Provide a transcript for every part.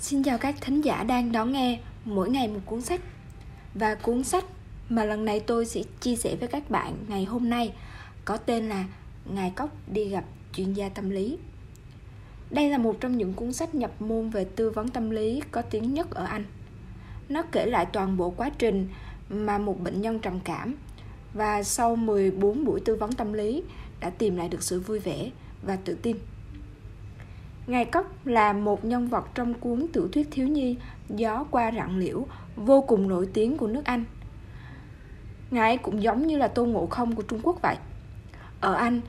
Xin chào các thính giả đang đón nghe mỗi ngày một cuốn sách. Và cuốn sách mà lần này tôi sẽ chia sẻ với các bạn ngày hôm nay có tên là Ngài Cốc đi gặp chuyên gia tâm lý. Đây là một trong những cuốn sách nhập môn về tư vấn tâm lý có tiếng nhất ở Anh. Nó kể lại toàn bộ quá trình mà một bệnh nhân trầm cảm và sau 14 buổi tư vấn tâm lý đã tìm lại được sự vui vẻ và tự tin. Ngài Cốc là một nhân vật trong cuốn tiểu thuyết thiếu nhi Gió qua rặng liễu vô cùng nổi tiếng của nước Anh. Ngài cũng giống như là Tôn Ngộ Không của Trung Quốc vậy. Ở Anh,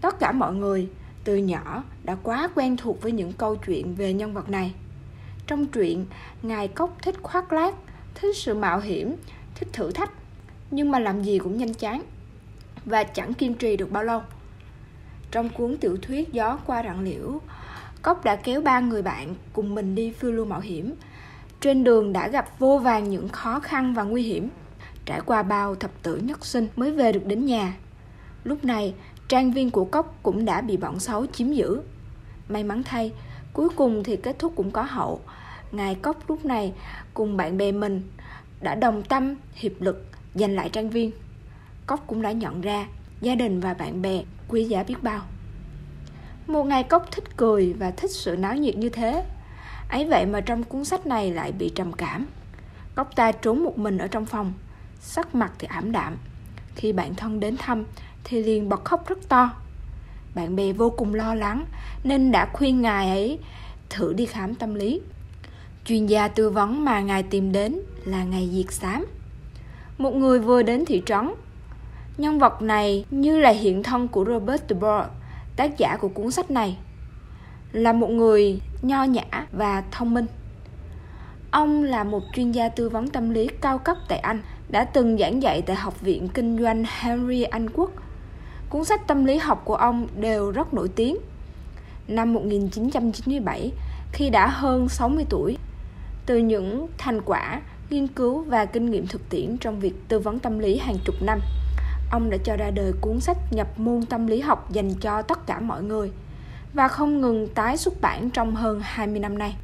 tất cả mọi người từ nhỏ đã quá quen thuộc với những câu chuyện về nhân vật này. Trong truyện, Ngài Cốc thích khoác lác, thích sự mạo hiểm, thích thử thách, nhưng mà làm gì cũng nhanh chán và chẳng kiên trì được bao lâu. Trong cuốn tiểu thuyết Gió qua rặng liễu, Cốc đã kéo ba người bạn cùng mình đi phiêu lưu mạo hiểm. Trên đường đã gặp vô vàng những khó khăn và nguy hiểm. Trải qua bao thập tử nhất sinh mới về được đến nhà. Lúc này, trang viên của Cốc cũng đã bị bọn xấu chiếm giữ. May mắn thay, cuối cùng thì kết thúc cũng có hậu. Ngài Cốc lúc này cùng bạn bè mình đã đồng tâm, hiệp lực giành lại trang viên. Cốc cũng đã nhận ra gia đình và bạn bè quý giá biết bao. Một ngày cốc thích cười và thích sự náo nhiệt như thế. Ấy vậy mà trong cuốn sách này lại bị trầm cảm. Cốc ta trốn một mình ở trong phòng, sắc mặt thì ảm đạm. Khi bạn thân đến thăm, thì liền bật khóc rất to. Bạn bè vô cùng lo lắng, nên đã khuyên ngài ấy thử đi khám tâm lý. Chuyên gia tư vấn mà ngài tìm đến là ngài diệt xám. Một người vừa đến thị trấn. Nhân vật này như là hiện thân của robert de Boer tác giả của cuốn sách này, là một người nho nhã và thông minh. Ông là một chuyên gia tư vấn tâm lý cao cấp tại anh, đã từng giảng dạy tại học viện kinh doanh henry anh quốc. Cuốn sách tâm lý học của ông đều rất nổi tiếng. Năm 1997 khi đã hơn 60 tuổi, từ những thành quả nghiên cứu và kinh nghiệm thực tiễn trong việc tư vấn tâm lý hàng chục năm ông đã cho ra đời cuốn sách nhập môn tâm lý học dành cho tất cả mọi người và không ngừng tái xuất bản trong hơn 20 năm nay.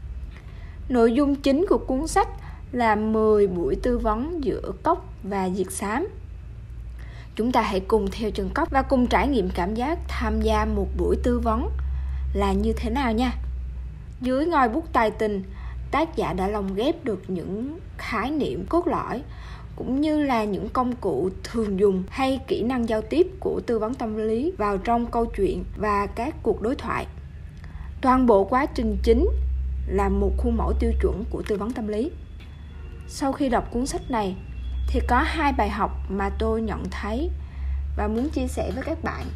Nội dung chính của cuốn sách là 10 buổi tư vấn giữa cốc và diệt xám. Chúng ta hãy cùng theo Trần cốc và cùng trải nghiệm cảm giác tham gia một buổi tư vấn là như thế nào nha. Dưới ngòi bút tài tình, tác giả đã lồng ghép được những khái niệm cốt lõi cũng như là những công cụ thường dùng hay kỹ năng giao tiếp của tư vấn tâm lý vào trong câu chuyện và các cuộc đối thoại. Toàn bộ quá trình chính là một khuôn mẫu tiêu chuẩn của tư vấn tâm lý. Sau khi đọc cuốn sách này, thì có hai bài học mà tôi nhận thấy và muốn chia sẻ với các bạn.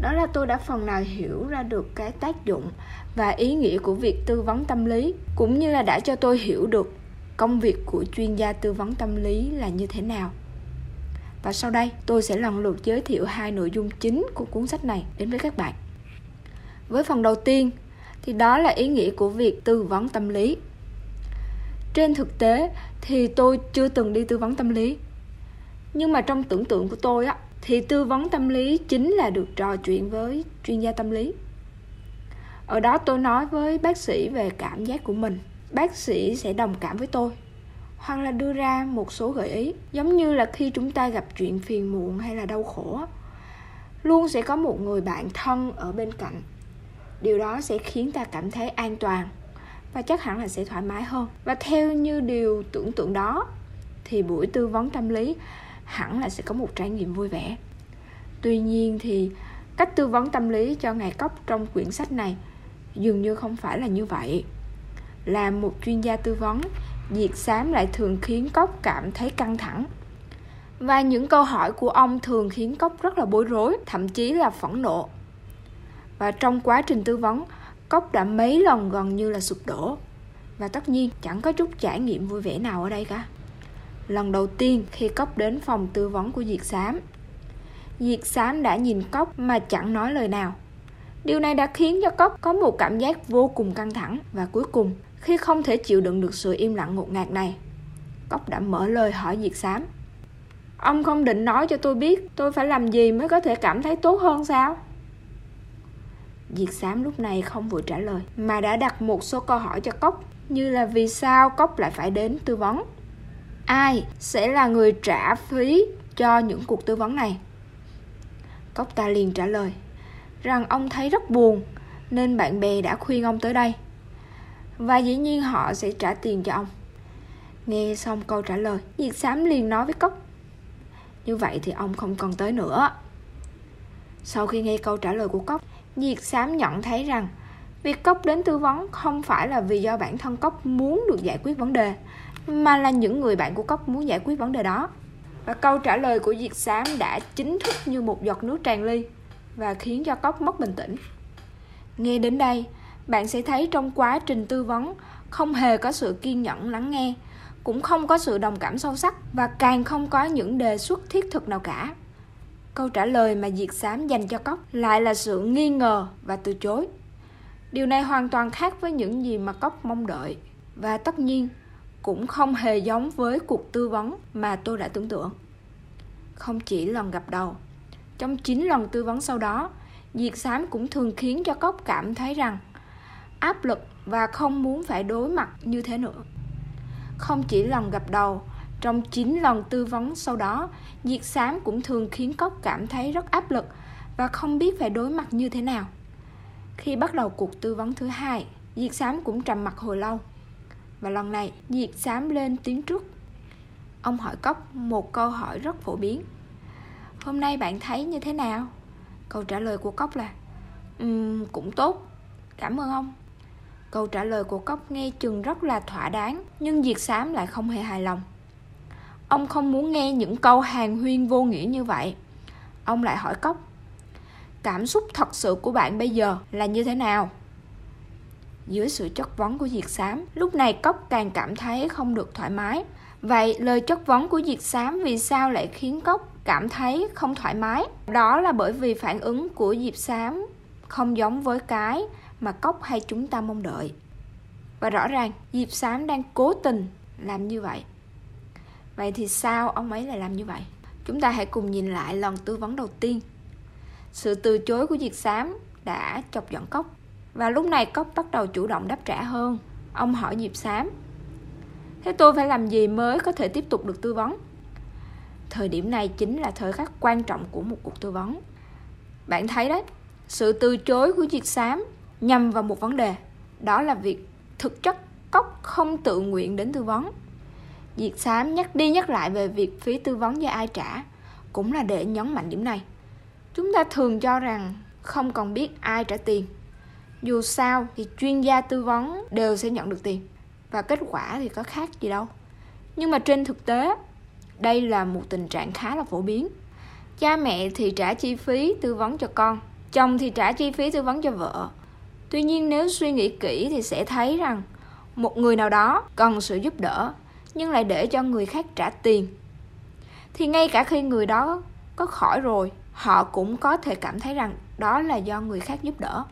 Đó là tôi đã phần nào hiểu ra được cái tác dụng và ý nghĩa của việc tư vấn tâm lý, cũng như là đã cho tôi hiểu được công việc của chuyên gia tư vấn tâm lý là như thế nào? Và sau đây, tôi sẽ lần lượt giới thiệu hai nội dung chính của cuốn sách này đến với các bạn. Với phần đầu tiên, thì đó là ý nghĩa của việc tư vấn tâm lý. Trên thực tế, thì tôi chưa từng đi tư vấn tâm lý. Nhưng mà trong tưởng tượng của tôi á, thì tư vấn tâm lý chính là được trò chuyện với chuyên gia tâm lý. Ở đó tôi nói với bác sĩ về cảm giác của mình bác sĩ sẽ đồng cảm với tôi. Hoặc là đưa ra một số gợi ý, giống như là khi chúng ta gặp chuyện phiền muộn hay là đau khổ luôn sẽ có một người bạn thân ở bên cạnh. Điều đó sẽ khiến ta cảm thấy an toàn và chắc hẳn là sẽ thoải mái hơn. Và theo như điều tưởng tượng đó, thì buổi tư vấn tâm lý hẳn là sẽ có một trải nghiệm vui vẻ. Tuy nhiên thì cách tư vấn tâm lý cho ngày cốc trong quyển sách này dường như không phải là như vậy là một chuyên gia tư vấn diệt xám lại thường khiến cốc cảm thấy căng thẳng. Và những câu hỏi của ông thường khiến cốc rất là bối rối, thậm chí là phẫn nộ. Và trong quá trình tư vấn, cốc đã mấy lần gần như là sụp đổ. Và tất nhiên, chẳng có chút trải nghiệm vui vẻ nào ở đây cả. Lần đầu tiên khi cốc đến phòng tư vấn của diệt xám diệt xám đã nhìn cốc mà chẳng nói lời nào. Điều này đã khiến cho cốc có một cảm giác vô cùng căng thẳng. Và cuối cùng khi không thể chịu đựng được sự im lặng ngột ngạt này. Cốc đã mở lời hỏi diệt xám ông không định nói cho tôi biết tôi phải làm gì mới có thể cảm thấy tốt hơn sao? Diệt xám lúc này không vội trả lời, mà đã đặt một số câu hỏi cho cốc, như là vì sao cốc lại phải đến tư vấn. Ai sẽ là người trả phí cho những cuộc tư vấn này? Cốc ta liền trả lời, rằng ông thấy rất buồn, nên bạn bè đã khuyên ông tới đây và dĩ nhiên họ sẽ trả tiền cho ông. Nghe xong câu trả lời, diệt xám liền nói với cốc. Như vậy thì ông không còn tới nữa. Sau khi nghe câu trả lời của cốc, diệt xám nhận thấy rằng việc cốc đến tư vấn không phải là vì do bản thân cốc muốn được giải quyết vấn đề, mà là những người bạn của cốc muốn giải quyết vấn đề đó. Và câu trả lời của diệt xám đã chính thức như một giọt nước tràn ly và khiến cho cốc mất bình tĩnh. Nghe đến đây bạn sẽ thấy trong quá trình tư vấn, không hề có sự kiên nhẫn lắng nghe, cũng không có sự đồng cảm sâu sắc và càng không có những đề xuất thiết thực nào cả. Câu trả lời mà diệt xám dành cho cốc lại là sự nghi ngờ và từ chối. Điều này hoàn toàn khác với những gì mà cốc mong đợi và tất nhiên cũng không hề giống với cuộc tư vấn mà tôi đã tưởng tượng. Không chỉ lần gặp đầu, trong 9 lần tư vấn sau đó, diệt xám cũng thường khiến cho cốc cảm thấy rằng áp lực và không muốn phải đối mặt như thế nữa. Không chỉ lần gặp đầu trong 9 lần tư vấn sau đó diệt xám cũng thường khiến cốc cảm thấy rất áp lực và không biết phải đối mặt như thế nào. Khi bắt đầu cuộc tư vấn thứ hai diệt xám cũng trầm mặc hồi lâu. Và lần này diệt xám lên tiếng trước. Ông hỏi cốc một câu hỏi rất phổ biến. Hôm nay bạn thấy như thế nào? Câu trả lời của cốc là um, cũng tốt. Cảm ơn ông câu trả lời của cốc nghe chừng rất là thỏa đáng, nhưng diệt xám lại không hề hài lòng. Ông không muốn nghe những câu hàng huyên vô nghĩa như vậy. Ông lại hỏi cốc, cảm xúc thật sự của bạn bây giờ là như thế nào? Dưới sự chất vấn của diệt xám lúc này cốc càng cảm thấy không được thoải mái. Vậy lời chất vấn của diệt xám vì sao lại khiến cốc cảm thấy không thoải mái? Đó là bởi vì phản ứng của diệp xám không giống với cái mà cốc hay chúng ta mong đợi. Và rõ ràng, diệp xám đang cố tình làm như vậy. Vậy thì sao ông ấy lại làm như vậy? Chúng ta hãy cùng nhìn lại lần tư vấn đầu tiên. Sự từ chối của diệp xám đã chọc giận cốc. Và lúc này cốc bắt đầu chủ động đáp trả hơn. Ông hỏi diệp xám thế tôi phải làm gì mới có thể tiếp tục được tư vấn? Thời điểm này chính là thời khắc quan trọng của một cuộc tư vấn. Bạn thấy đấy, sự từ chối của diệp xám nhằm vào một vấn đề, đó là việc thực chất cốc không tự nguyện đến tư vấn. Diệt xám nhắc đi nhắc lại về việc phí tư vấn do ai trả cũng là để nhấn mạnh điểm này. Chúng ta thường cho rằng không còn biết ai trả tiền. Dù sao thì chuyên gia tư vấn đều sẽ nhận được tiền. Và kết quả thì có khác gì đâu. Nhưng mà trên thực tế, đây là một tình trạng khá là phổ biến. Cha mẹ thì trả chi phí tư vấn cho con, chồng thì trả chi phí tư vấn cho vợ tuy nhiên nếu suy nghĩ kỹ thì sẽ thấy rằng một người nào đó cần sự giúp đỡ, nhưng lại để cho người khác trả tiền. Thì ngay cả khi người đó có khỏi rồi, họ cũng có thể cảm thấy rằng đó là do người khác giúp đỡ,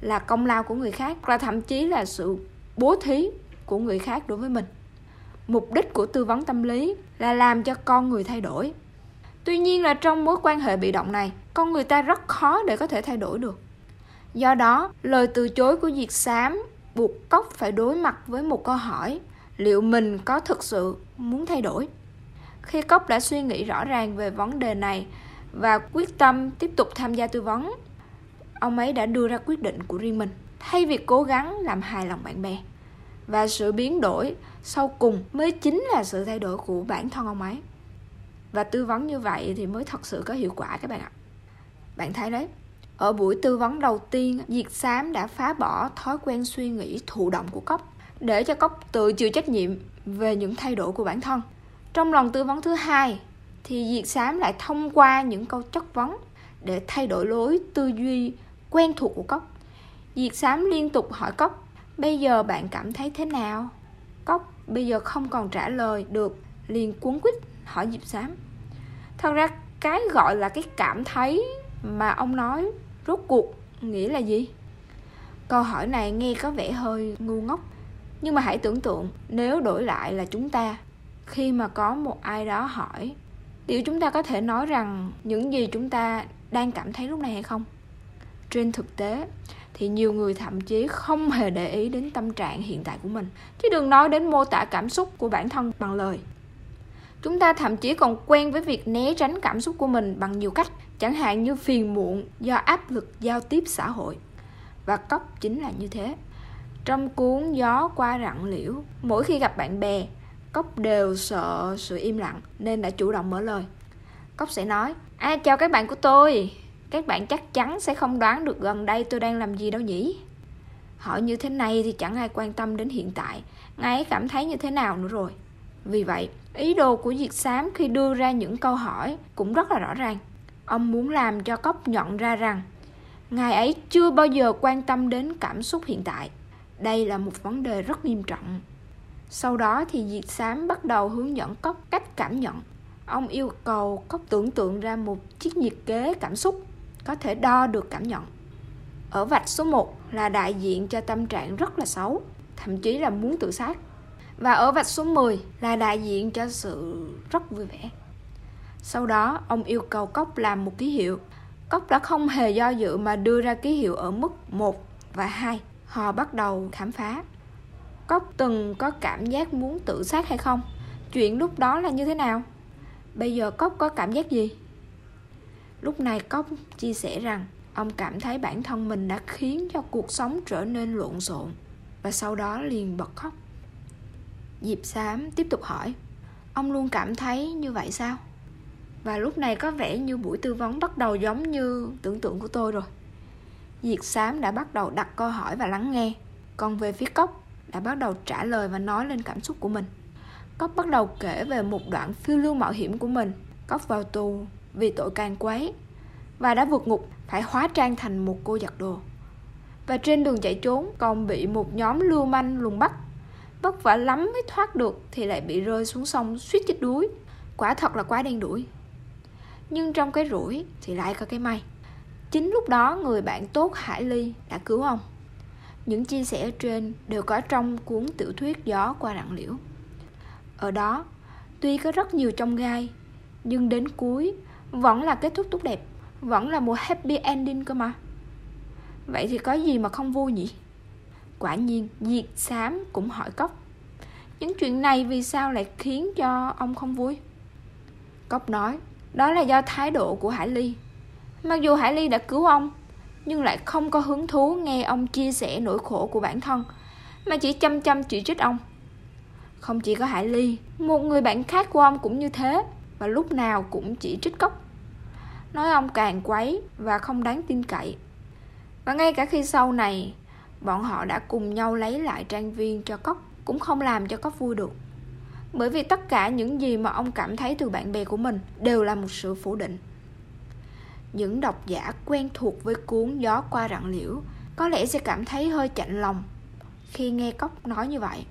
là công lao của người khác, và thậm chí là sự bố thí của người khác đối với mình. Mục đích của tư vấn tâm lý là làm cho con người thay đổi. Tuy nhiên là trong mối quan hệ bị động này, con người ta rất khó để có thể thay đổi được do đó, lời từ chối của diệt sám buộc cốc phải đối mặt với một câu hỏi, liệu mình có thực sự muốn thay đổi? Khi cốc đã suy nghĩ rõ ràng về vấn đề này và quyết tâm tiếp tục tham gia tư vấn, ông ấy đã đưa ra quyết định của riêng mình, thay vì cố gắng làm hài lòng bạn bè. Và sự biến đổi sau cùng mới chính là sự thay đổi của bản thân ông ấy. Và tư vấn như vậy thì mới thật sự có hiệu quả các bạn ạ. Bạn thấy đấy ở buổi tư vấn đầu tiên, diệt xám đã phá bỏ thói quen suy nghĩ thụ động của cốc, để cho cốc tự chịu trách nhiệm về những thay đổi của bản thân. Trong lần tư vấn thứ hai, thì diệt xám lại thông qua những câu chất vấn để thay đổi lối tư duy quen thuộc của cốc. Diệt xám liên tục hỏi cốc, bây giờ bạn cảm thấy thế nào? Cốc bây giờ không còn trả lời được, liền cuốn quýt hỏi diệp xám. Thật ra cái gọi là cái cảm thấy mà ông nói rốt cuộc, nghĩa là gì? Câu hỏi này nghe có vẻ hơi ngu ngốc. Nhưng mà hãy tưởng tượng, nếu đổi lại là chúng ta, khi mà có một ai đó hỏi, liệu chúng ta có thể nói rằng những gì chúng ta đang cảm thấy lúc này hay không? Trên thực tế, thì nhiều người thậm chí không hề để ý đến tâm trạng hiện tại của mình. Chứ đừng nói đến mô tả cảm xúc của bản thân bằng lời. Chúng ta thậm chí còn quen với việc né tránh cảm xúc của mình bằng nhiều cách chẳng hạn như phiền muộn do áp lực giao tiếp xã hội. Và cốc chính là như thế. Trong cuốn gió qua rặng liễu, mỗi khi gặp bạn bè, cốc đều sợ sự im lặng nên đã chủ động mở lời. Cốc sẽ nói à chào các bạn của tôi. Các bạn chắc chắn sẽ không đoán được gần đây tôi đang làm gì đâu nhỉ. Hỏi như thế này thì chẳng ai quan tâm đến hiện tại. Ngay cảm thấy như thế nào nữa rồi. Vì vậy, ý đồ của diệt xám khi đưa ra những câu hỏi cũng rất là rõ ràng ông muốn làm cho cốc nhận ra rằng ngài ấy chưa bao giờ quan tâm đến cảm xúc hiện tại. Đây là một vấn đề rất nghiêm trọng. Sau đó thì diệt xám bắt đầu hướng dẫn cốc cách cảm nhận. Ông yêu cầu cốc tưởng tượng ra một chiếc nhiệt kế cảm xúc có thể đo được cảm nhận. Ở vạch số 1 là đại diện cho tâm trạng rất là xấu, thậm chí là muốn tự sát. Và ở vạch số 10 là đại diện cho sự rất vui vẻ sau đó, ông yêu cầu cốc làm một ký hiệu. Cốc đã không hề do dự mà đưa ra ký hiệu ở mức 1 và 2 họ bắt đầu khám phá. Cốc từng có cảm giác muốn tự sát hay không? Chuyện lúc đó là như thế nào? Bây giờ cốc có cảm giác gì? Lúc này cốc chia sẻ rằng ông cảm thấy bản thân mình đã khiến cho cuộc sống trở nên lộn xộn và sau đó liền bật khóc. Diệp sám tiếp tục hỏi, ông luôn cảm thấy như vậy sao? Và lúc này có vẻ như buổi tư vấn bắt đầu giống như tưởng tượng của tôi rồi. Diệp xám đã bắt đầu đặt câu hỏi và lắng nghe. Còn về phía cốc, đã bắt đầu trả lời và nói lên cảm xúc của mình. Cốc bắt đầu kể về một đoạn phiêu lưu mạo hiểm của mình. Cốc vào tù vì tội can quấy và đã vượt ngục, phải hóa trang thành một cô giặt đồ. Và trên đường chạy trốn, còn bị một nhóm lưu manh lùng bắt. Vất vả lắm mới thoát được thì lại bị rơi xuống sông suýt chết đuối. Quả thật là quá đen đuổi nhưng trong cái rủi thì lại có cái may. Chính lúc đó người bạn tốt hải ly đã cứu ông. Những chia sẻ trên đều có trong cuốn tiểu thuyết gió qua rặng liễu. Ở đó, tuy có rất nhiều trong gai, nhưng đến cuối vẫn là kết thúc tốt đẹp, vẫn là một happy ending cơ mà. Vậy thì có gì mà không vui nhỉ? Quả nhiên, diệt xám cũng hỏi cốc. Những chuyện này vì sao lại khiến cho ông không vui? Cốc nói đó là do thái độ của hải ly. Mặc dù hải ly đã cứu ông, nhưng lại không có hứng thú nghe ông chia sẻ nỗi khổ của bản thân, mà chỉ chăm chăm chỉ trích ông. Không chỉ có hải ly, một người bạn khác của ông cũng như thế, và lúc nào cũng chỉ trích cốc nói ông càng quấy và không đáng tin cậy. Và ngay cả khi sau này, bọn họ đã cùng nhau lấy lại trang viên cho cốc, cũng không làm cho cốc vui được bởi vì tất cả những gì mà ông cảm thấy từ bạn bè của mình đều là một sự phủ định. Những độc giả quen thuộc với cuốn gió qua rặng liễu có lẽ sẽ cảm thấy hơi chạnh lòng khi nghe cốc nói như vậy.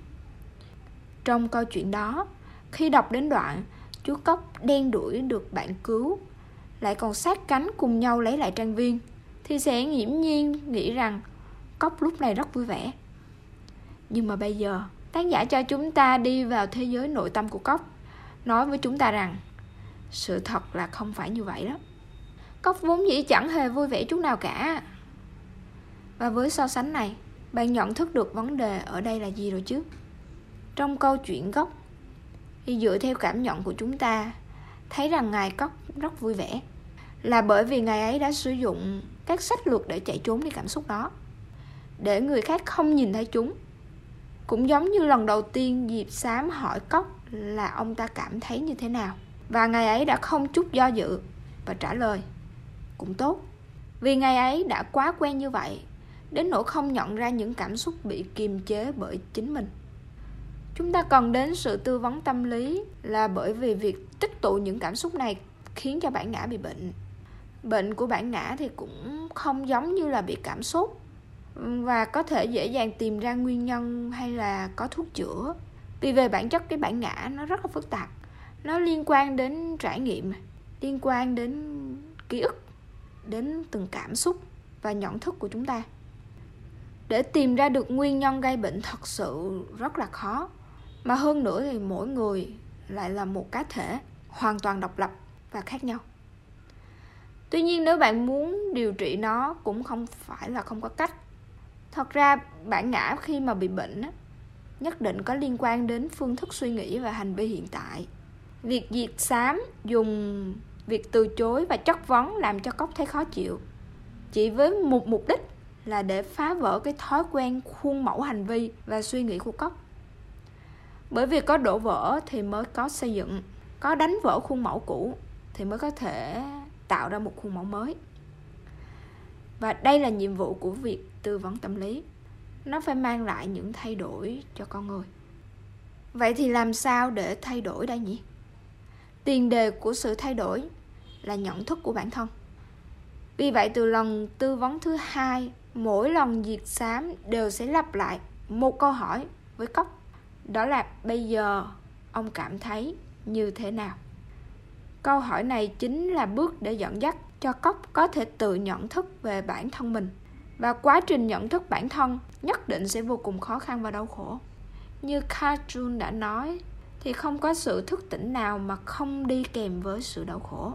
Trong câu chuyện đó, khi đọc đến đoạn chú cốc đen đuổi được bạn cứu, lại còn sát cánh cùng nhau lấy lại trang viên, thì sẽ nghiễm nhiên nghĩ rằng cốc lúc này rất vui vẻ. Nhưng mà bây giờ tác giả cho chúng ta đi vào thế giới nội tâm của cốc, nói với chúng ta rằng, sự thật là không phải như vậy đó. Cốc vốn dĩ chẳng hề vui vẻ chút nào cả. Và với so sánh này, bạn nhận thức được vấn đề ở đây là gì rồi chứ? Trong câu chuyện gốc thì dựa theo cảm nhận của chúng ta, thấy rằng ngài cốc rất vui vẻ, là bởi vì ngài ấy đã sử dụng các sách lược để chạy trốn đi cảm xúc đó. Để người khác không nhìn thấy chúng cũng giống như lần đầu tiên Diệp Sám hỏi Cốc là ông ta cảm thấy như thế nào. Và ngày ấy đã không chút do dự và trả lời, cũng tốt. Vì ngày ấy đã quá quen như vậy, đến nỗi không nhận ra những cảm xúc bị kiềm chế bởi chính mình. Chúng ta cần đến sự tư vấn tâm lý là bởi vì việc tích tụ những cảm xúc này khiến cho bản ngã bị bệnh. Bệnh của bản ngã thì cũng không giống như là bị cảm xúc và có thể dễ dàng tìm ra nguyên nhân hay là có thuốc chữa. Vì về bản chất cái bản ngã nó rất là phức tạp. Nó liên quan đến trải nghiệm, liên quan đến ký ức, đến từng cảm xúc và nhận thức của chúng ta. Để tìm ra được nguyên nhân gây bệnh thật sự rất là khó. Mà hơn nữa thì mỗi người lại là một cá thể hoàn toàn độc lập và khác nhau. Tuy nhiên nếu bạn muốn điều trị nó cũng không phải là không có cách thật ra, bản ngã khi mà bị bệnh nhất định có liên quan đến phương thức suy nghĩ và hành vi hiện tại. Việc diệt xám, dùng việc từ chối và chất vấn làm cho cốc thấy khó chịu. Chỉ với một mục đích là để phá vỡ cái thói quen khuôn mẫu hành vi và suy nghĩ của cốc. Bởi vì có đổ vỡ thì mới có xây dựng, có đánh vỡ khuôn mẫu cũ thì mới có thể tạo ra một khuôn mẫu mới và đây là nhiệm vụ của việc tư vấn tâm lý. Nó phải mang lại những thay đổi cho con người. Vậy thì làm sao để thay đổi đây nhỉ? Tiền đề của sự thay đổi là nhận thức của bản thân. Vì vậy, từ lần tư vấn thứ hai, mỗi lần diệt xám đều sẽ lặp lại một câu hỏi với cốc. Đó là bây giờ ông cảm thấy như thế nào? Câu hỏi này chính là bước để dẫn dắt cho cóc có thể tự nhận thức về bản thân mình. Và quá trình nhận thức bản thân nhất định sẽ vô cùng khó khăn và đau khổ. Như Carl Jung đã nói, thì không có sự thức tỉnh nào mà không đi kèm với sự đau khổ.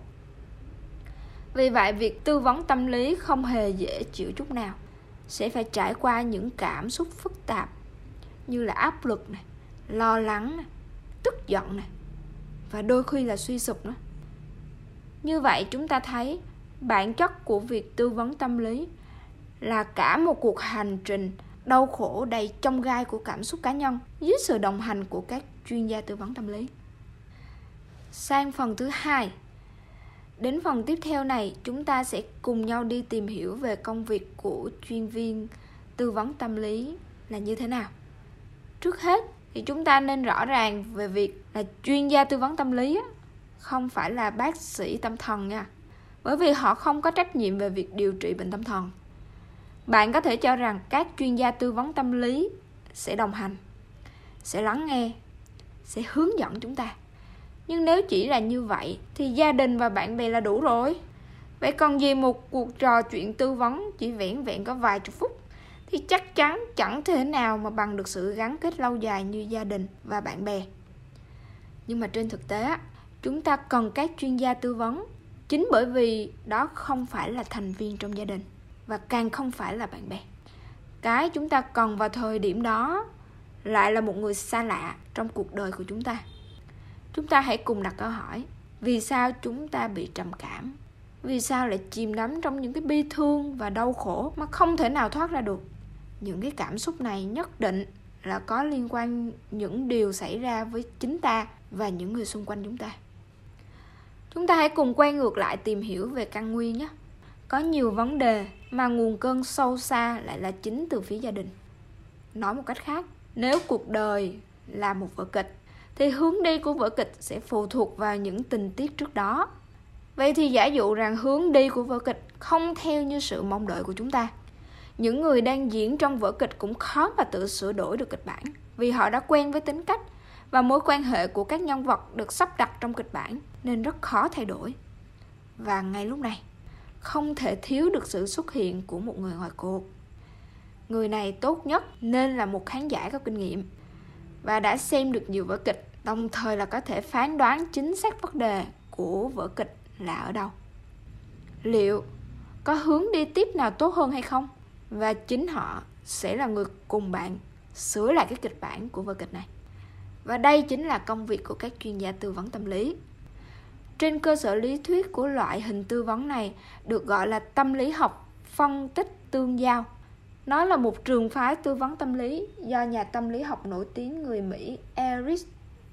Vì vậy, việc tư vấn tâm lý không hề dễ chịu chút nào. Sẽ phải trải qua những cảm xúc phức tạp, như là áp lực này, lo lắng này, tức giận này, và đôi khi là suy sụp nữa. Như vậy, chúng ta thấy bản chất của việc tư vấn tâm lý là cả một cuộc hành trình đau khổ đầy trong gai của cảm xúc cá nhân dưới sự đồng hành của các chuyên gia tư vấn tâm lý. Sang phần thứ hai. Đến phần tiếp theo này, chúng ta sẽ cùng nhau đi tìm hiểu về công việc của chuyên viên tư vấn tâm lý là như thế nào. Trước hết thì chúng ta nên rõ ràng về việc là chuyên gia tư vấn tâm lý không phải là bác sĩ tâm thần nha. Bởi vì họ không có trách nhiệm về việc điều trị bệnh tâm thần. Bạn có thể cho rằng các chuyên gia tư vấn tâm lý sẽ đồng hành, sẽ lắng nghe, sẽ hướng dẫn chúng ta. Nhưng nếu chỉ là như vậy thì gia đình và bạn bè là đủ rồi. Vậy còn gì một cuộc trò chuyện tư vấn chỉ vẻn vẹn có vài chục phút, thì chắc chắn chẳng thể nào mà bằng được sự gắn kết lâu dài như gia đình và bạn bè. Nhưng mà trên thực tế chúng ta cần các chuyên gia tư vấn chính bởi vì đó không phải là thành viên trong gia đình và càng không phải là bạn bè. Cái chúng ta cần vào thời điểm đó lại là một người xa lạ trong cuộc đời của chúng ta. Chúng ta hãy cùng đặt câu hỏi, vì sao chúng ta bị trầm cảm? Vì sao lại chìm đắm trong những cái bi thương và đau khổ mà không thể nào thoát ra được? Những cái cảm xúc này nhất định là có liên quan những điều xảy ra với chính ta và những người xung quanh chúng ta chúng ta hãy cùng quay ngược lại tìm hiểu về căn nguyên nhé. Có nhiều vấn đề mà nguồn cơn sâu xa lại là chính từ phía gia đình. Nói một cách khác, nếu cuộc đời là một vở kịch, thì hướng đi của vở kịch sẽ phụ thuộc vào những tình tiết trước đó. Vậy thì giả dụ rằng hướng đi của vở kịch không theo như sự mong đợi của chúng ta. Những người đang diễn trong vở kịch cũng khó mà tự sửa đổi được kịch bản, vì họ đã quen với tính cách và mối quan hệ của các nhân vật được sắp đặt trong kịch bản nên rất khó thay đổi. Và ngay lúc này, không thể thiếu được sự xuất hiện của một người ngoài cuộc. Người này tốt nhất nên là một khán giả có kinh nghiệm và đã xem được nhiều vở kịch, đồng thời là có thể phán đoán chính xác vấn đề của vở kịch là ở đâu. Liệu có hướng đi tiếp nào tốt hơn hay không? Và chính họ sẽ là người cùng bạn sửa lại cái kịch bản của vở kịch này. Và đây chính là công việc của các chuyên gia tư vấn tâm lý trên cơ sở lý thuyết của loại hình tư vấn này được gọi là tâm lý học phân tích tương giao. Nó là một trường phái tư vấn tâm lý do nhà tâm lý học nổi tiếng người Mỹ Eric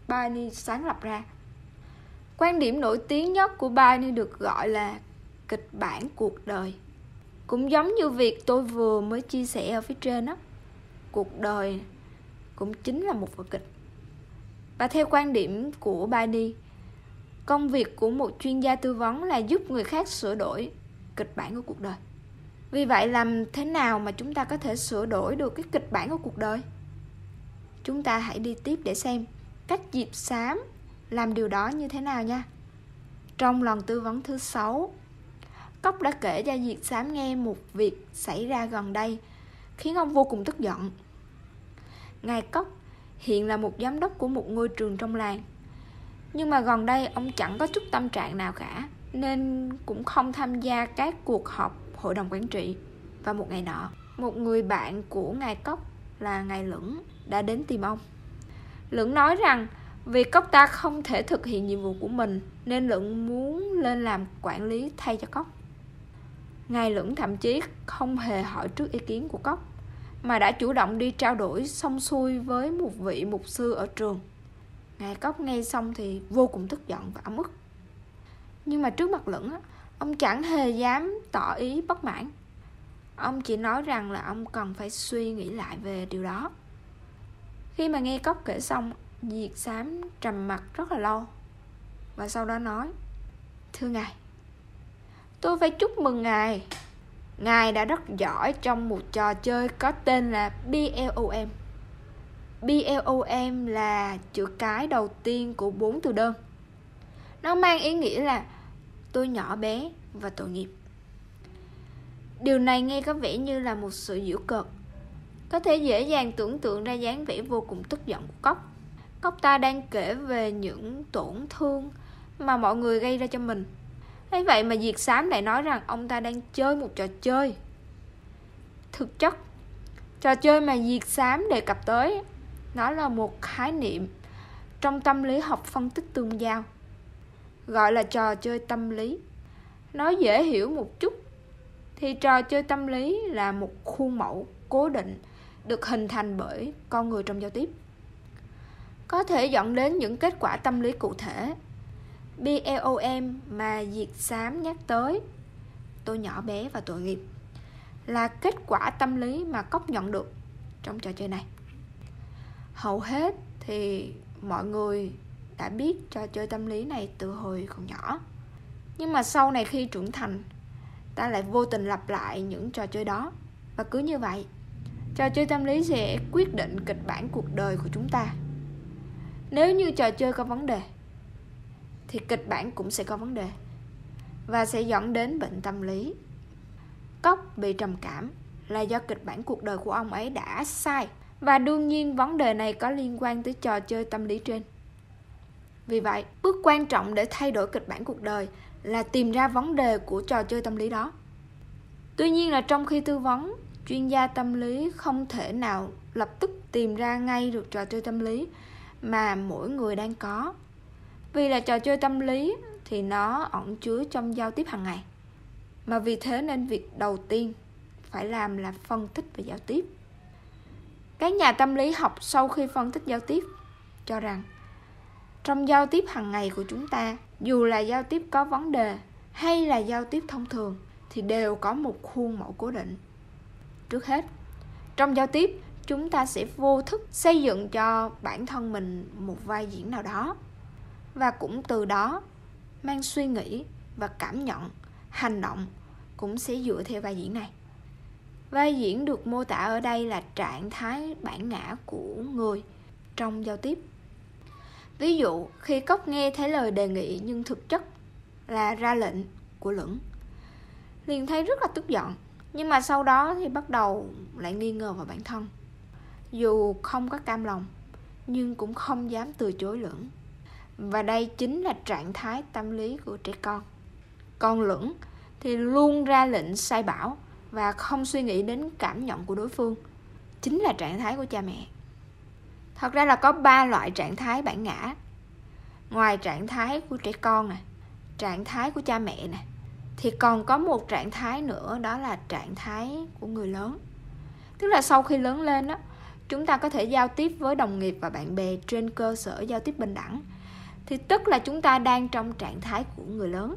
Barney sáng lập ra. Quan điểm nổi tiếng nhất của Barney được gọi là kịch bản cuộc đời. Cũng giống như việc tôi vừa mới chia sẻ ở phía trên đó. Cuộc đời cũng chính là một vở kịch. Và theo quan điểm của Barney, công việc của một chuyên gia tư vấn là giúp người khác sửa đổi kịch bản của cuộc đời. Vì vậy, làm thế nào mà chúng ta có thể sửa đổi được cái kịch bản của cuộc đời? Chúng ta hãy đi tiếp để xem cách dịp xám làm điều đó như thế nào nha. Trong lần tư vấn thứ sáu, cốc đã kể cho diệp xám nghe một việc xảy ra gần đây, khiến ông vô cùng tức giận. Ngài cốc hiện là một giám đốc của một ngôi trường trong làng nhưng mà gần đây ông chẳng có chút tâm trạng nào cả, nên cũng không tham gia các cuộc họp hội đồng quản trị. Và một ngày nọ, một người bạn của ngài cốc là ngài lửng đã đến tìm ông. Lửng nói rằng, vì cốc ta không thể thực hiện nhiệm vụ của mình, nên lửng muốn lên làm quản lý thay cho cốc. Ngài lửng thậm chí không hề hỏi trước ý kiến của cốc, mà đã chủ động đi trao đổi xong xuôi với một vị mục sư ở trường ngài cốc nghe xong thì vô cùng tức giận và ấm ức. Nhưng mà trước mặt lửng ông chẳng hề dám tỏ ý bất mãn. Ông chỉ nói rằng là ông cần phải suy nghĩ lại về điều đó. Khi mà nghe cốc kể xong, diệt Sám trầm mặt rất là lâu và sau đó nói, thưa ngài, tôi phải chúc mừng ngài. Ngài đã rất giỏi trong một trò chơi có tên là blom blom là chữ cái đầu tiên của bốn từ đơn. Nó mang ý nghĩa là tôi nhỏ bé và tội nghiệp. Điều này nghe có vẻ như là một sự giễu cợt. Có thể dễ dàng tưởng tượng ra dáng vẻ vô cùng tức giận của cốc. Cốc ta đang kể về những tổn thương mà mọi người gây ra cho mình. Ấy vậy mà diệt sám lại nói rằng ông ta đang chơi một trò chơi. Thực chất, trò chơi mà diệt sám đề cập tới nó là một khái niệm trong tâm lý học phân tích tương giao, gọi là trò chơi tâm lý. Nói dễ hiểu một chút, thì trò chơi tâm lý là một khuôn mẫu cố định được hình thành bởi con người trong giao tiếp. Có thể dẫn đến những kết quả tâm lý cụ thể. BLOM mà Diệt sám nhắc tới, tôi nhỏ bé và tội nghiệp, là kết quả tâm lý mà cóc nhận được trong trò chơi này hầu hết thì mọi người đã biết trò chơi tâm lý này từ hồi còn nhỏ. Nhưng mà sau này khi trưởng thành, ta lại vô tình lặp lại những trò chơi đó. Và cứ như vậy, trò chơi tâm lý sẽ quyết định kịch bản cuộc đời của chúng ta. Nếu như trò chơi có vấn đề, thì kịch bản cũng sẽ có vấn đề và sẽ dẫn đến bệnh tâm lý. Cốc bị trầm cảm là do kịch bản cuộc đời của ông ấy đã sai và đương nhiên vấn đề này có liên quan tới trò chơi tâm lý trên. Vì vậy, bước quan trọng để thay đổi kịch bản cuộc đời là tìm ra vấn đề của trò chơi tâm lý đó. Tuy nhiên là trong khi tư vấn, chuyên gia tâm lý không thể nào lập tức tìm ra ngay được trò chơi tâm lý mà mỗi người đang có. Vì là trò chơi tâm lý thì nó ẩn chứa trong giao tiếp hàng ngày. Mà vì thế nên việc đầu tiên phải làm là phân tích về giao tiếp các nhà tâm lý học sau khi phân tích giao tiếp cho rằng, trong giao tiếp hàng ngày của chúng ta, dù là giao tiếp có vấn đề hay là giao tiếp thông thường, thì đều có một khuôn mẫu cố định. Trước hết, trong giao tiếp, chúng ta sẽ vô thức xây dựng cho bản thân mình một vai diễn nào đó và cũng từ đó mang suy nghĩ và cảm nhận, hành động cũng sẽ dựa theo vai diễn này vai diễn được mô tả ở đây là trạng thái bản ngã của người trong giao tiếp. Ví dụ, khi cốc nghe thấy lời đề nghị nhưng thực chất là ra lệnh của lửng liền thấy rất là tức giận, nhưng mà sau đó thì bắt đầu lại nghi ngờ vào bản thân. Dù không có cam lòng, nhưng cũng không dám từ chối lưỡng và đây chính là trạng thái tâm lý của trẻ con. Con lưỡng thì luôn ra lệnh sai bảo và không suy nghĩ đến cảm nhận của đối phương. Chính là trạng thái của cha mẹ. Thật ra là có ba loại trạng thái bản ngã. Ngoài trạng thái của trẻ con nè, trạng thái của cha mẹ nè, thì còn có một trạng thái nữa, đó là trạng thái của người lớn. Tức là sau khi lớn lên đó chúng ta có thể giao tiếp với đồng nghiệp và bạn bè trên cơ sở giao tiếp bình đẳng, thì tức là chúng ta đang trong trạng thái của người lớn.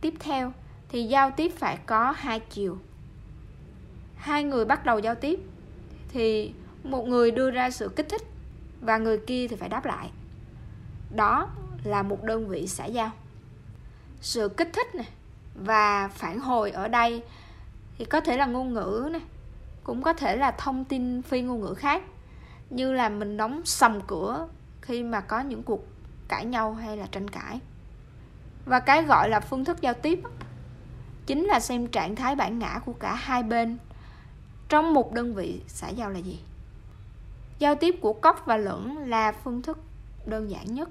Tiếp theo thì giao tiếp phải có hai chiều. Hai người bắt đầu giao tiếp thì một người đưa ra sự kích thích và người kia thì phải đáp lại. Đó là một đơn vị xã giao. Sự kích thích này và phản hồi ở đây thì có thể là ngôn ngữ này cũng có thể là thông tin phi ngôn ngữ khác. Như là mình đóng sầm cửa khi mà có những cuộc cãi nhau hay là tranh cãi. Và cái gọi là phương thức giao tiếp chính là xem trạng thái bản ngã của cả hai bên. Trong một đơn vị, xã giao là gì? Giao tiếp của cốc và lẫn là phương thức đơn giản nhất.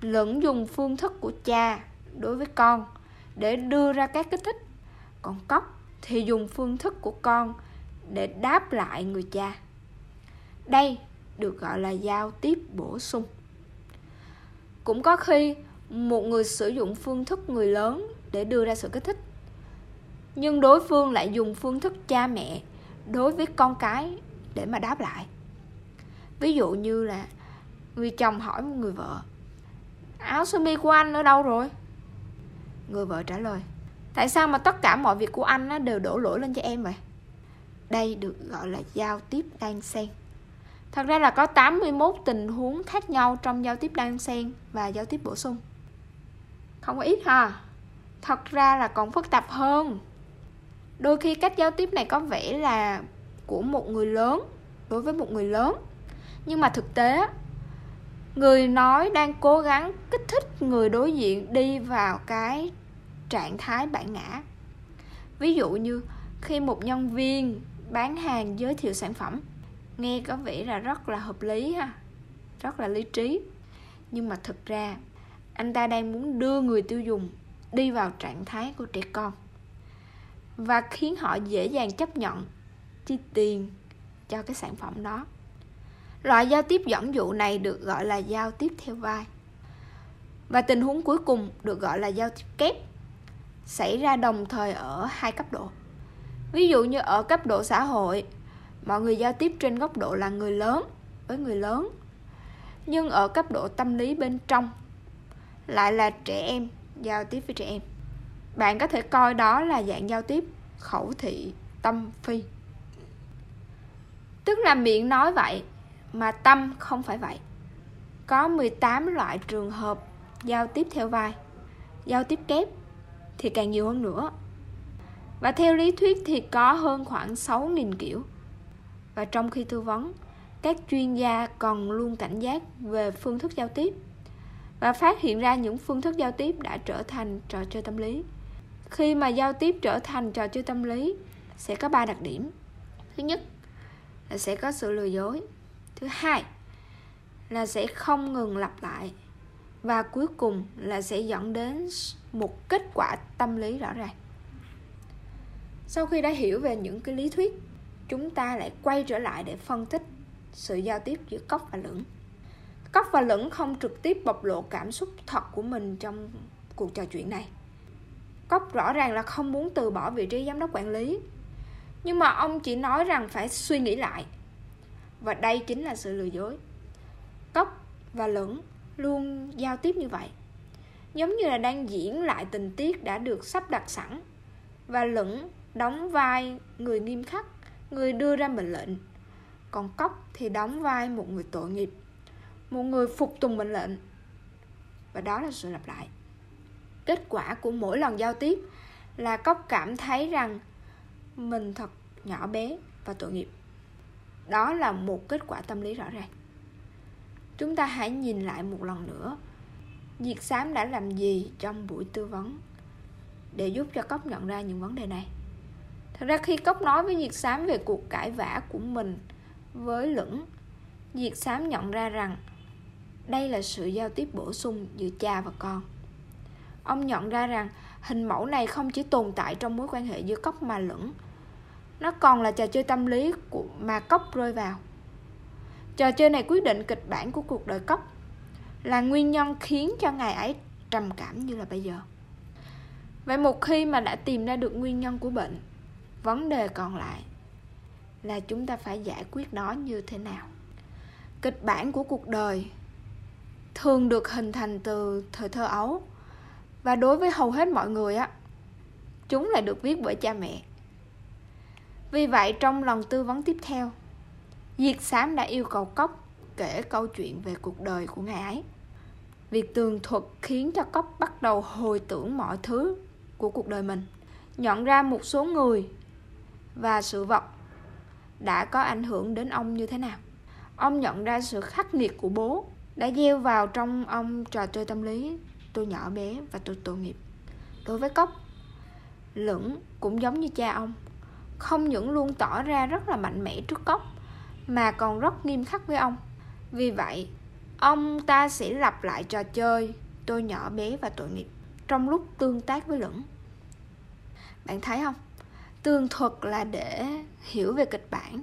Lẫn dùng phương thức của cha đối với con để đưa ra các kích thích, còn cóc thì dùng phương thức của con để đáp lại người cha. Đây được gọi là giao tiếp bổ sung. Cũng có khi một người sử dụng phương thức người lớn để đưa ra sự kích thích nhưng đối phương lại dùng phương thức cha mẹ đối với con cái để mà đáp lại. Ví dụ như là người chồng hỏi một người vợ, áo sơ mi của anh ở đâu rồi? Người vợ trả lời, tại sao mà tất cả mọi việc của anh đều đổ lỗi lên cho em vậy? Đây được gọi là giao tiếp đan xen. Thật ra là có 81 tình huống khác nhau trong giao tiếp đan xen và giao tiếp bổ sung. Không có ít ha. Thật ra là còn phức tạp hơn đôi khi cách giao tiếp này có vẻ là của một người lớn, đối với một người lớn. Nhưng mà thực tế người nói đang cố gắng kích thích người đối diện đi vào cái trạng thái bản ngã. Ví dụ như khi một nhân viên bán hàng giới thiệu sản phẩm, nghe có vẻ là rất là hợp lý ha, rất là lý trí. Nhưng mà thực ra, anh ta đang muốn đưa người tiêu dùng đi vào trạng thái của trẻ con và khiến họ dễ dàng chấp nhận chi tiền cho cái sản phẩm đó. Loại giao tiếp dẫn dụ này được gọi là giao tiếp theo vai. Và tình huống cuối cùng được gọi là giao tiếp kép xảy ra đồng thời ở hai cấp độ. Ví dụ như ở cấp độ xã hội, mọi người giao tiếp trên góc độ là người lớn với người lớn. Nhưng ở cấp độ tâm lý bên trong lại là trẻ em giao tiếp với trẻ em bạn có thể coi đó là dạng giao tiếp khẩu thị tâm phi. Tức là miệng nói vậy mà tâm không phải vậy. Có 18 loại trường hợp giao tiếp theo vai. Giao tiếp kép thì càng nhiều hơn nữa. Và theo lý thuyết thì có hơn khoảng 6.000 kiểu. Và trong khi tư vấn, các chuyên gia còn luôn cảnh giác về phương thức giao tiếp và phát hiện ra những phương thức giao tiếp đã trở thành trò chơi tâm lý khi mà giao tiếp trở thành trò chơi tâm lý, sẽ có ba đặc điểm. Thứ nhất là sẽ có sự lừa dối. Thứ hai là sẽ không ngừng lặp lại. Và cuối cùng là sẽ dẫn đến một kết quả tâm lý rõ ràng. Sau khi đã hiểu về những cái lý thuyết, chúng ta lại quay trở lại để phân tích sự giao tiếp giữa cốc và lửng. Cốc và lửng không trực tiếp bộc lộ cảm xúc thật của mình trong cuộc trò chuyện này cốc rõ ràng là không muốn từ bỏ vị trí giám đốc quản lý. Nhưng mà ông chỉ nói rằng phải suy nghĩ lại. Và đây chính là sự lừa dối. Cốc và lửng luôn giao tiếp như vậy. Giống như là đang diễn lại tình tiết đã được sắp đặt sẵn. Và lửng đóng vai người nghiêm khắc, người đưa ra mệnh lệnh. Còn cốc thì đóng vai một người tội nghiệp, một người phục tùng mệnh lệnh. Và đó là sự lặp lại kết quả của mỗi lần giao tiếp là cốc cảm thấy rằng mình thật nhỏ bé và tội nghiệp. Đó là một kết quả tâm lý rõ ràng. Chúng ta hãy nhìn lại một lần nữa. Diệt xám đã làm gì trong buổi tư vấn để giúp cho cốc nhận ra những vấn đề này? Thật ra khi cốc nói với diệt xám về cuộc cãi vã của mình với lửng diệt xám nhận ra rằng đây là sự giao tiếp bổ sung giữa cha và con ông nhận ra rằng hình mẫu này không chỉ tồn tại trong mối quan hệ giữa cốc mà lửng. Nó còn là trò chơi tâm lý của mà cốc rơi vào. Trò chơi này quyết định kịch bản của cuộc đời cốc, là nguyên nhân khiến cho ngài ấy trầm cảm như là bây giờ. Vậy một khi mà đã tìm ra được nguyên nhân của bệnh, vấn đề còn lại là chúng ta phải giải quyết nó như thế nào. Kịch bản của cuộc đời thường được hình thành từ thời thơ ấu và đối với hầu hết mọi người á, chúng lại được viết bởi cha mẹ. Vì vậy, trong lần tư vấn tiếp theo, diệt xám đã yêu cầu cốc kể câu chuyện về cuộc đời của ngài ấy. Việc tường thuật khiến cho cốc bắt đầu hồi tưởng mọi thứ của cuộc đời mình, nhận ra một số người và sự vật đã có ảnh hưởng đến ông như thế nào. Ông nhận ra sự khắc nghiệt của bố, đã gieo vào trong ông trò chơi tâm lý tôi nhỏ bé và tôi tội nghiệp. Đối với cốc, lửng cũng giống như cha ông. Không những luôn tỏ ra rất là mạnh mẽ trước cốc, mà còn rất nghiêm khắc với ông. Vì vậy, ông ta sẽ lặp lại trò chơi tôi nhỏ bé và tội nghiệp trong lúc tương tác với lửng. Bạn thấy không? Tường thuật là để hiểu về kịch bản.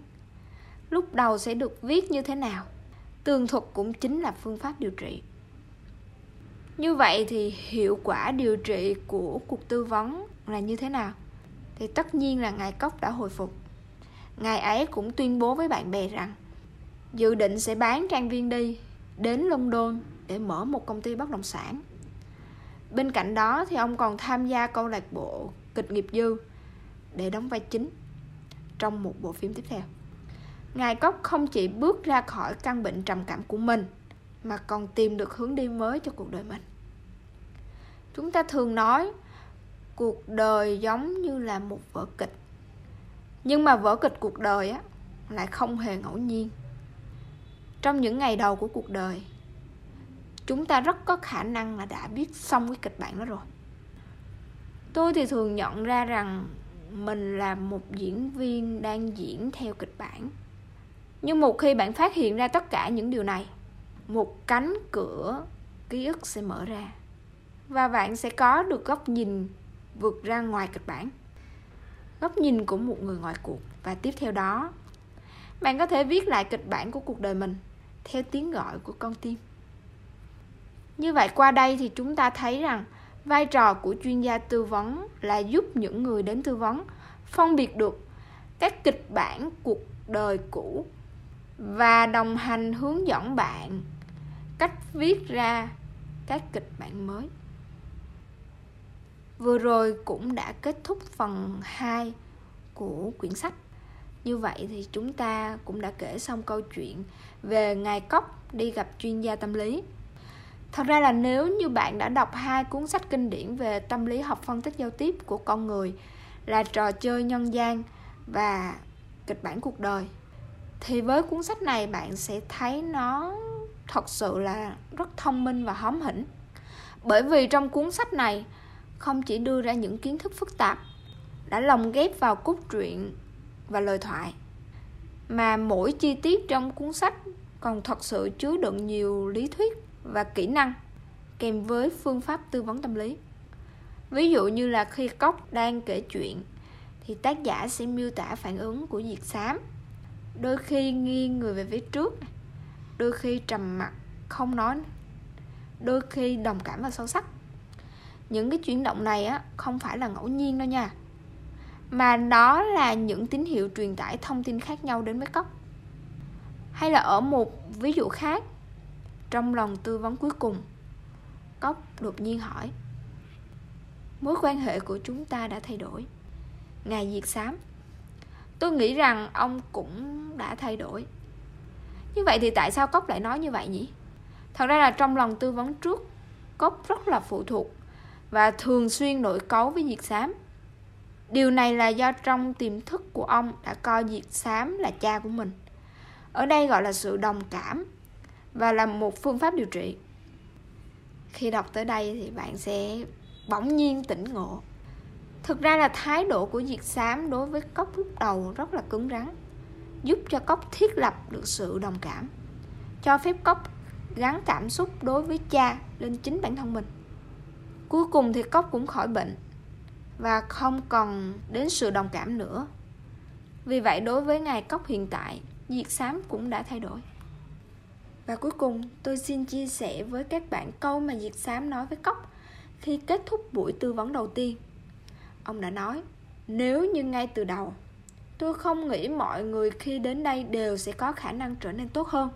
Lúc đầu sẽ được viết như thế nào? Tường thuật cũng chính là phương pháp điều trị như vậy thì hiệu quả điều trị của cuộc tư vấn là như thế nào? Thì tất nhiên là ngài cốc đã hồi phục. Ngài ấy cũng tuyên bố với bạn bè rằng, dự định sẽ bán trang viên đi, đến london để mở một công ty bất động sản. Bên cạnh đó thì ông còn tham gia câu lạc bộ kịch nghiệp dư để đóng vai chính trong một bộ phim tiếp theo. Ngài cốc không chỉ bước ra khỏi căn bệnh trầm cảm của mình, mà còn tìm được hướng đi mới cho cuộc đời mình chúng ta thường nói, cuộc đời giống như là một vở kịch. Nhưng mà vở kịch cuộc đời á, lại không hề ngẫu nhiên. Trong những ngày đầu của cuộc đời, chúng ta rất có khả năng là đã biết xong cái kịch bản đó rồi. Tôi thì thường nhận ra rằng mình là một diễn viên đang diễn theo kịch bản. Nhưng một khi bạn phát hiện ra tất cả những điều này, một cánh cửa ký ức sẽ mở ra và bạn sẽ có được góc nhìn vượt ra ngoài kịch bản. Góc nhìn của một người ngoài cuộc. Và tiếp theo đó, bạn có thể viết lại kịch bản của cuộc đời mình theo tiếng gọi của con tim. Như vậy, qua đây thì chúng ta thấy rằng vai trò của chuyên gia tư vấn là giúp những người đến tư vấn phân biệt được các kịch bản cuộc đời cũ và đồng hành hướng dẫn bạn cách viết ra các kịch bản mới vừa rồi cũng đã kết thúc phần 2 của quyển sách. Như vậy thì chúng ta cũng đã kể xong câu chuyện về ngài cốc đi gặp chuyên gia tâm lý. Thật ra là nếu như bạn đã đọc hai cuốn sách kinh điển về tâm lý học phân tích giao tiếp của con người là trò chơi nhân gian và kịch bản cuộc đời, thì với cuốn sách này bạn sẽ thấy nó thật sự là rất thông minh và hóm hỉnh. Bởi vì trong cuốn sách này không chỉ đưa ra những kiến thức phức tạp, đã lồng ghép vào cốt truyện và lời thoại, mà mỗi chi tiết trong cuốn sách còn thật sự chứa đựng nhiều lý thuyết và kỹ năng kèm với phương pháp tư vấn tâm lý. Ví dụ như là khi cốc đang kể chuyện, thì tác giả sẽ miêu tả phản ứng của diệt xám. Đôi khi nghiêng người về phía trước, đôi khi trầm mặc, không nói, đôi khi đồng cảm và sâu sắc những cái chuyển động này á, không phải là ngẫu nhiên đâu nha. Mà đó là những tín hiệu truyền tải thông tin khác nhau đến với cốc. Hay là ở một ví dụ khác, trong lòng tư vấn cuối cùng, cốc đột nhiên hỏi, mối quan hệ của chúng ta đã thay đổi. Ngài diệt xám tôi nghĩ rằng ông cũng đã thay đổi. Như vậy thì tại sao cốc lại nói như vậy nhỉ? Thật ra là trong lòng tư vấn trước, cốc rất là phụ thuộc và thường xuyên nội cấu với diệt xám. Điều này là do trong tiềm thức của ông đã coi diệt xám là cha của mình. Ở đây gọi là sự đồng cảm và là một phương pháp điều trị. Khi đọc tới đây thì bạn sẽ bỗng nhiên tỉnh ngộ. Thực ra là thái độ của diệt xám đối với cốc lúc đầu rất là cứng rắn, giúp cho cốc thiết lập được sự đồng cảm, cho phép cốc gắn cảm xúc đối với cha lên chính bản thân mình cuối cùng thì cốc cũng khỏi bệnh và không còn đến sự đồng cảm nữa. Vì vậy đối với ngài cốc hiện tại diệt xám cũng đã thay đổi. Và cuối cùng, tôi xin chia sẻ với các bạn câu mà diệt xám nói với cốc khi kết thúc buổi tư vấn đầu tiên. Ông đã nói, nếu như ngay từ đầu, tôi không nghĩ mọi người khi đến đây đều sẽ có khả năng trở nên tốt hơn,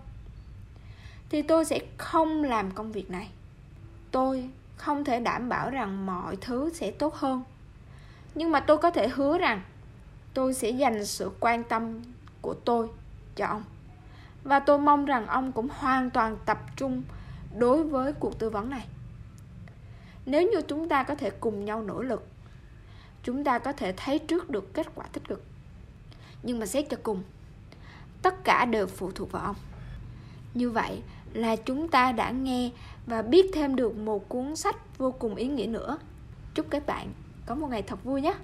thì tôi sẽ không làm công việc này. Tôi không thể đảm bảo rằng mọi thứ sẽ tốt hơn. Nhưng mà tôi có thể hứa rằng tôi sẽ dành sự quan tâm của tôi cho ông. Và tôi mong rằng ông cũng hoàn toàn tập trung đối với cuộc tư vấn này. Nếu như chúng ta có thể cùng nhau nỗ lực, chúng ta có thể thấy trước được kết quả tích cực. Nhưng mà xét cho cùng, tất cả đều phụ thuộc vào ông. Như vậy là chúng ta đã nghe và biết thêm được một cuốn sách vô cùng ý nghĩa nữa. Chúc các bạn có một ngày thật vui nhé!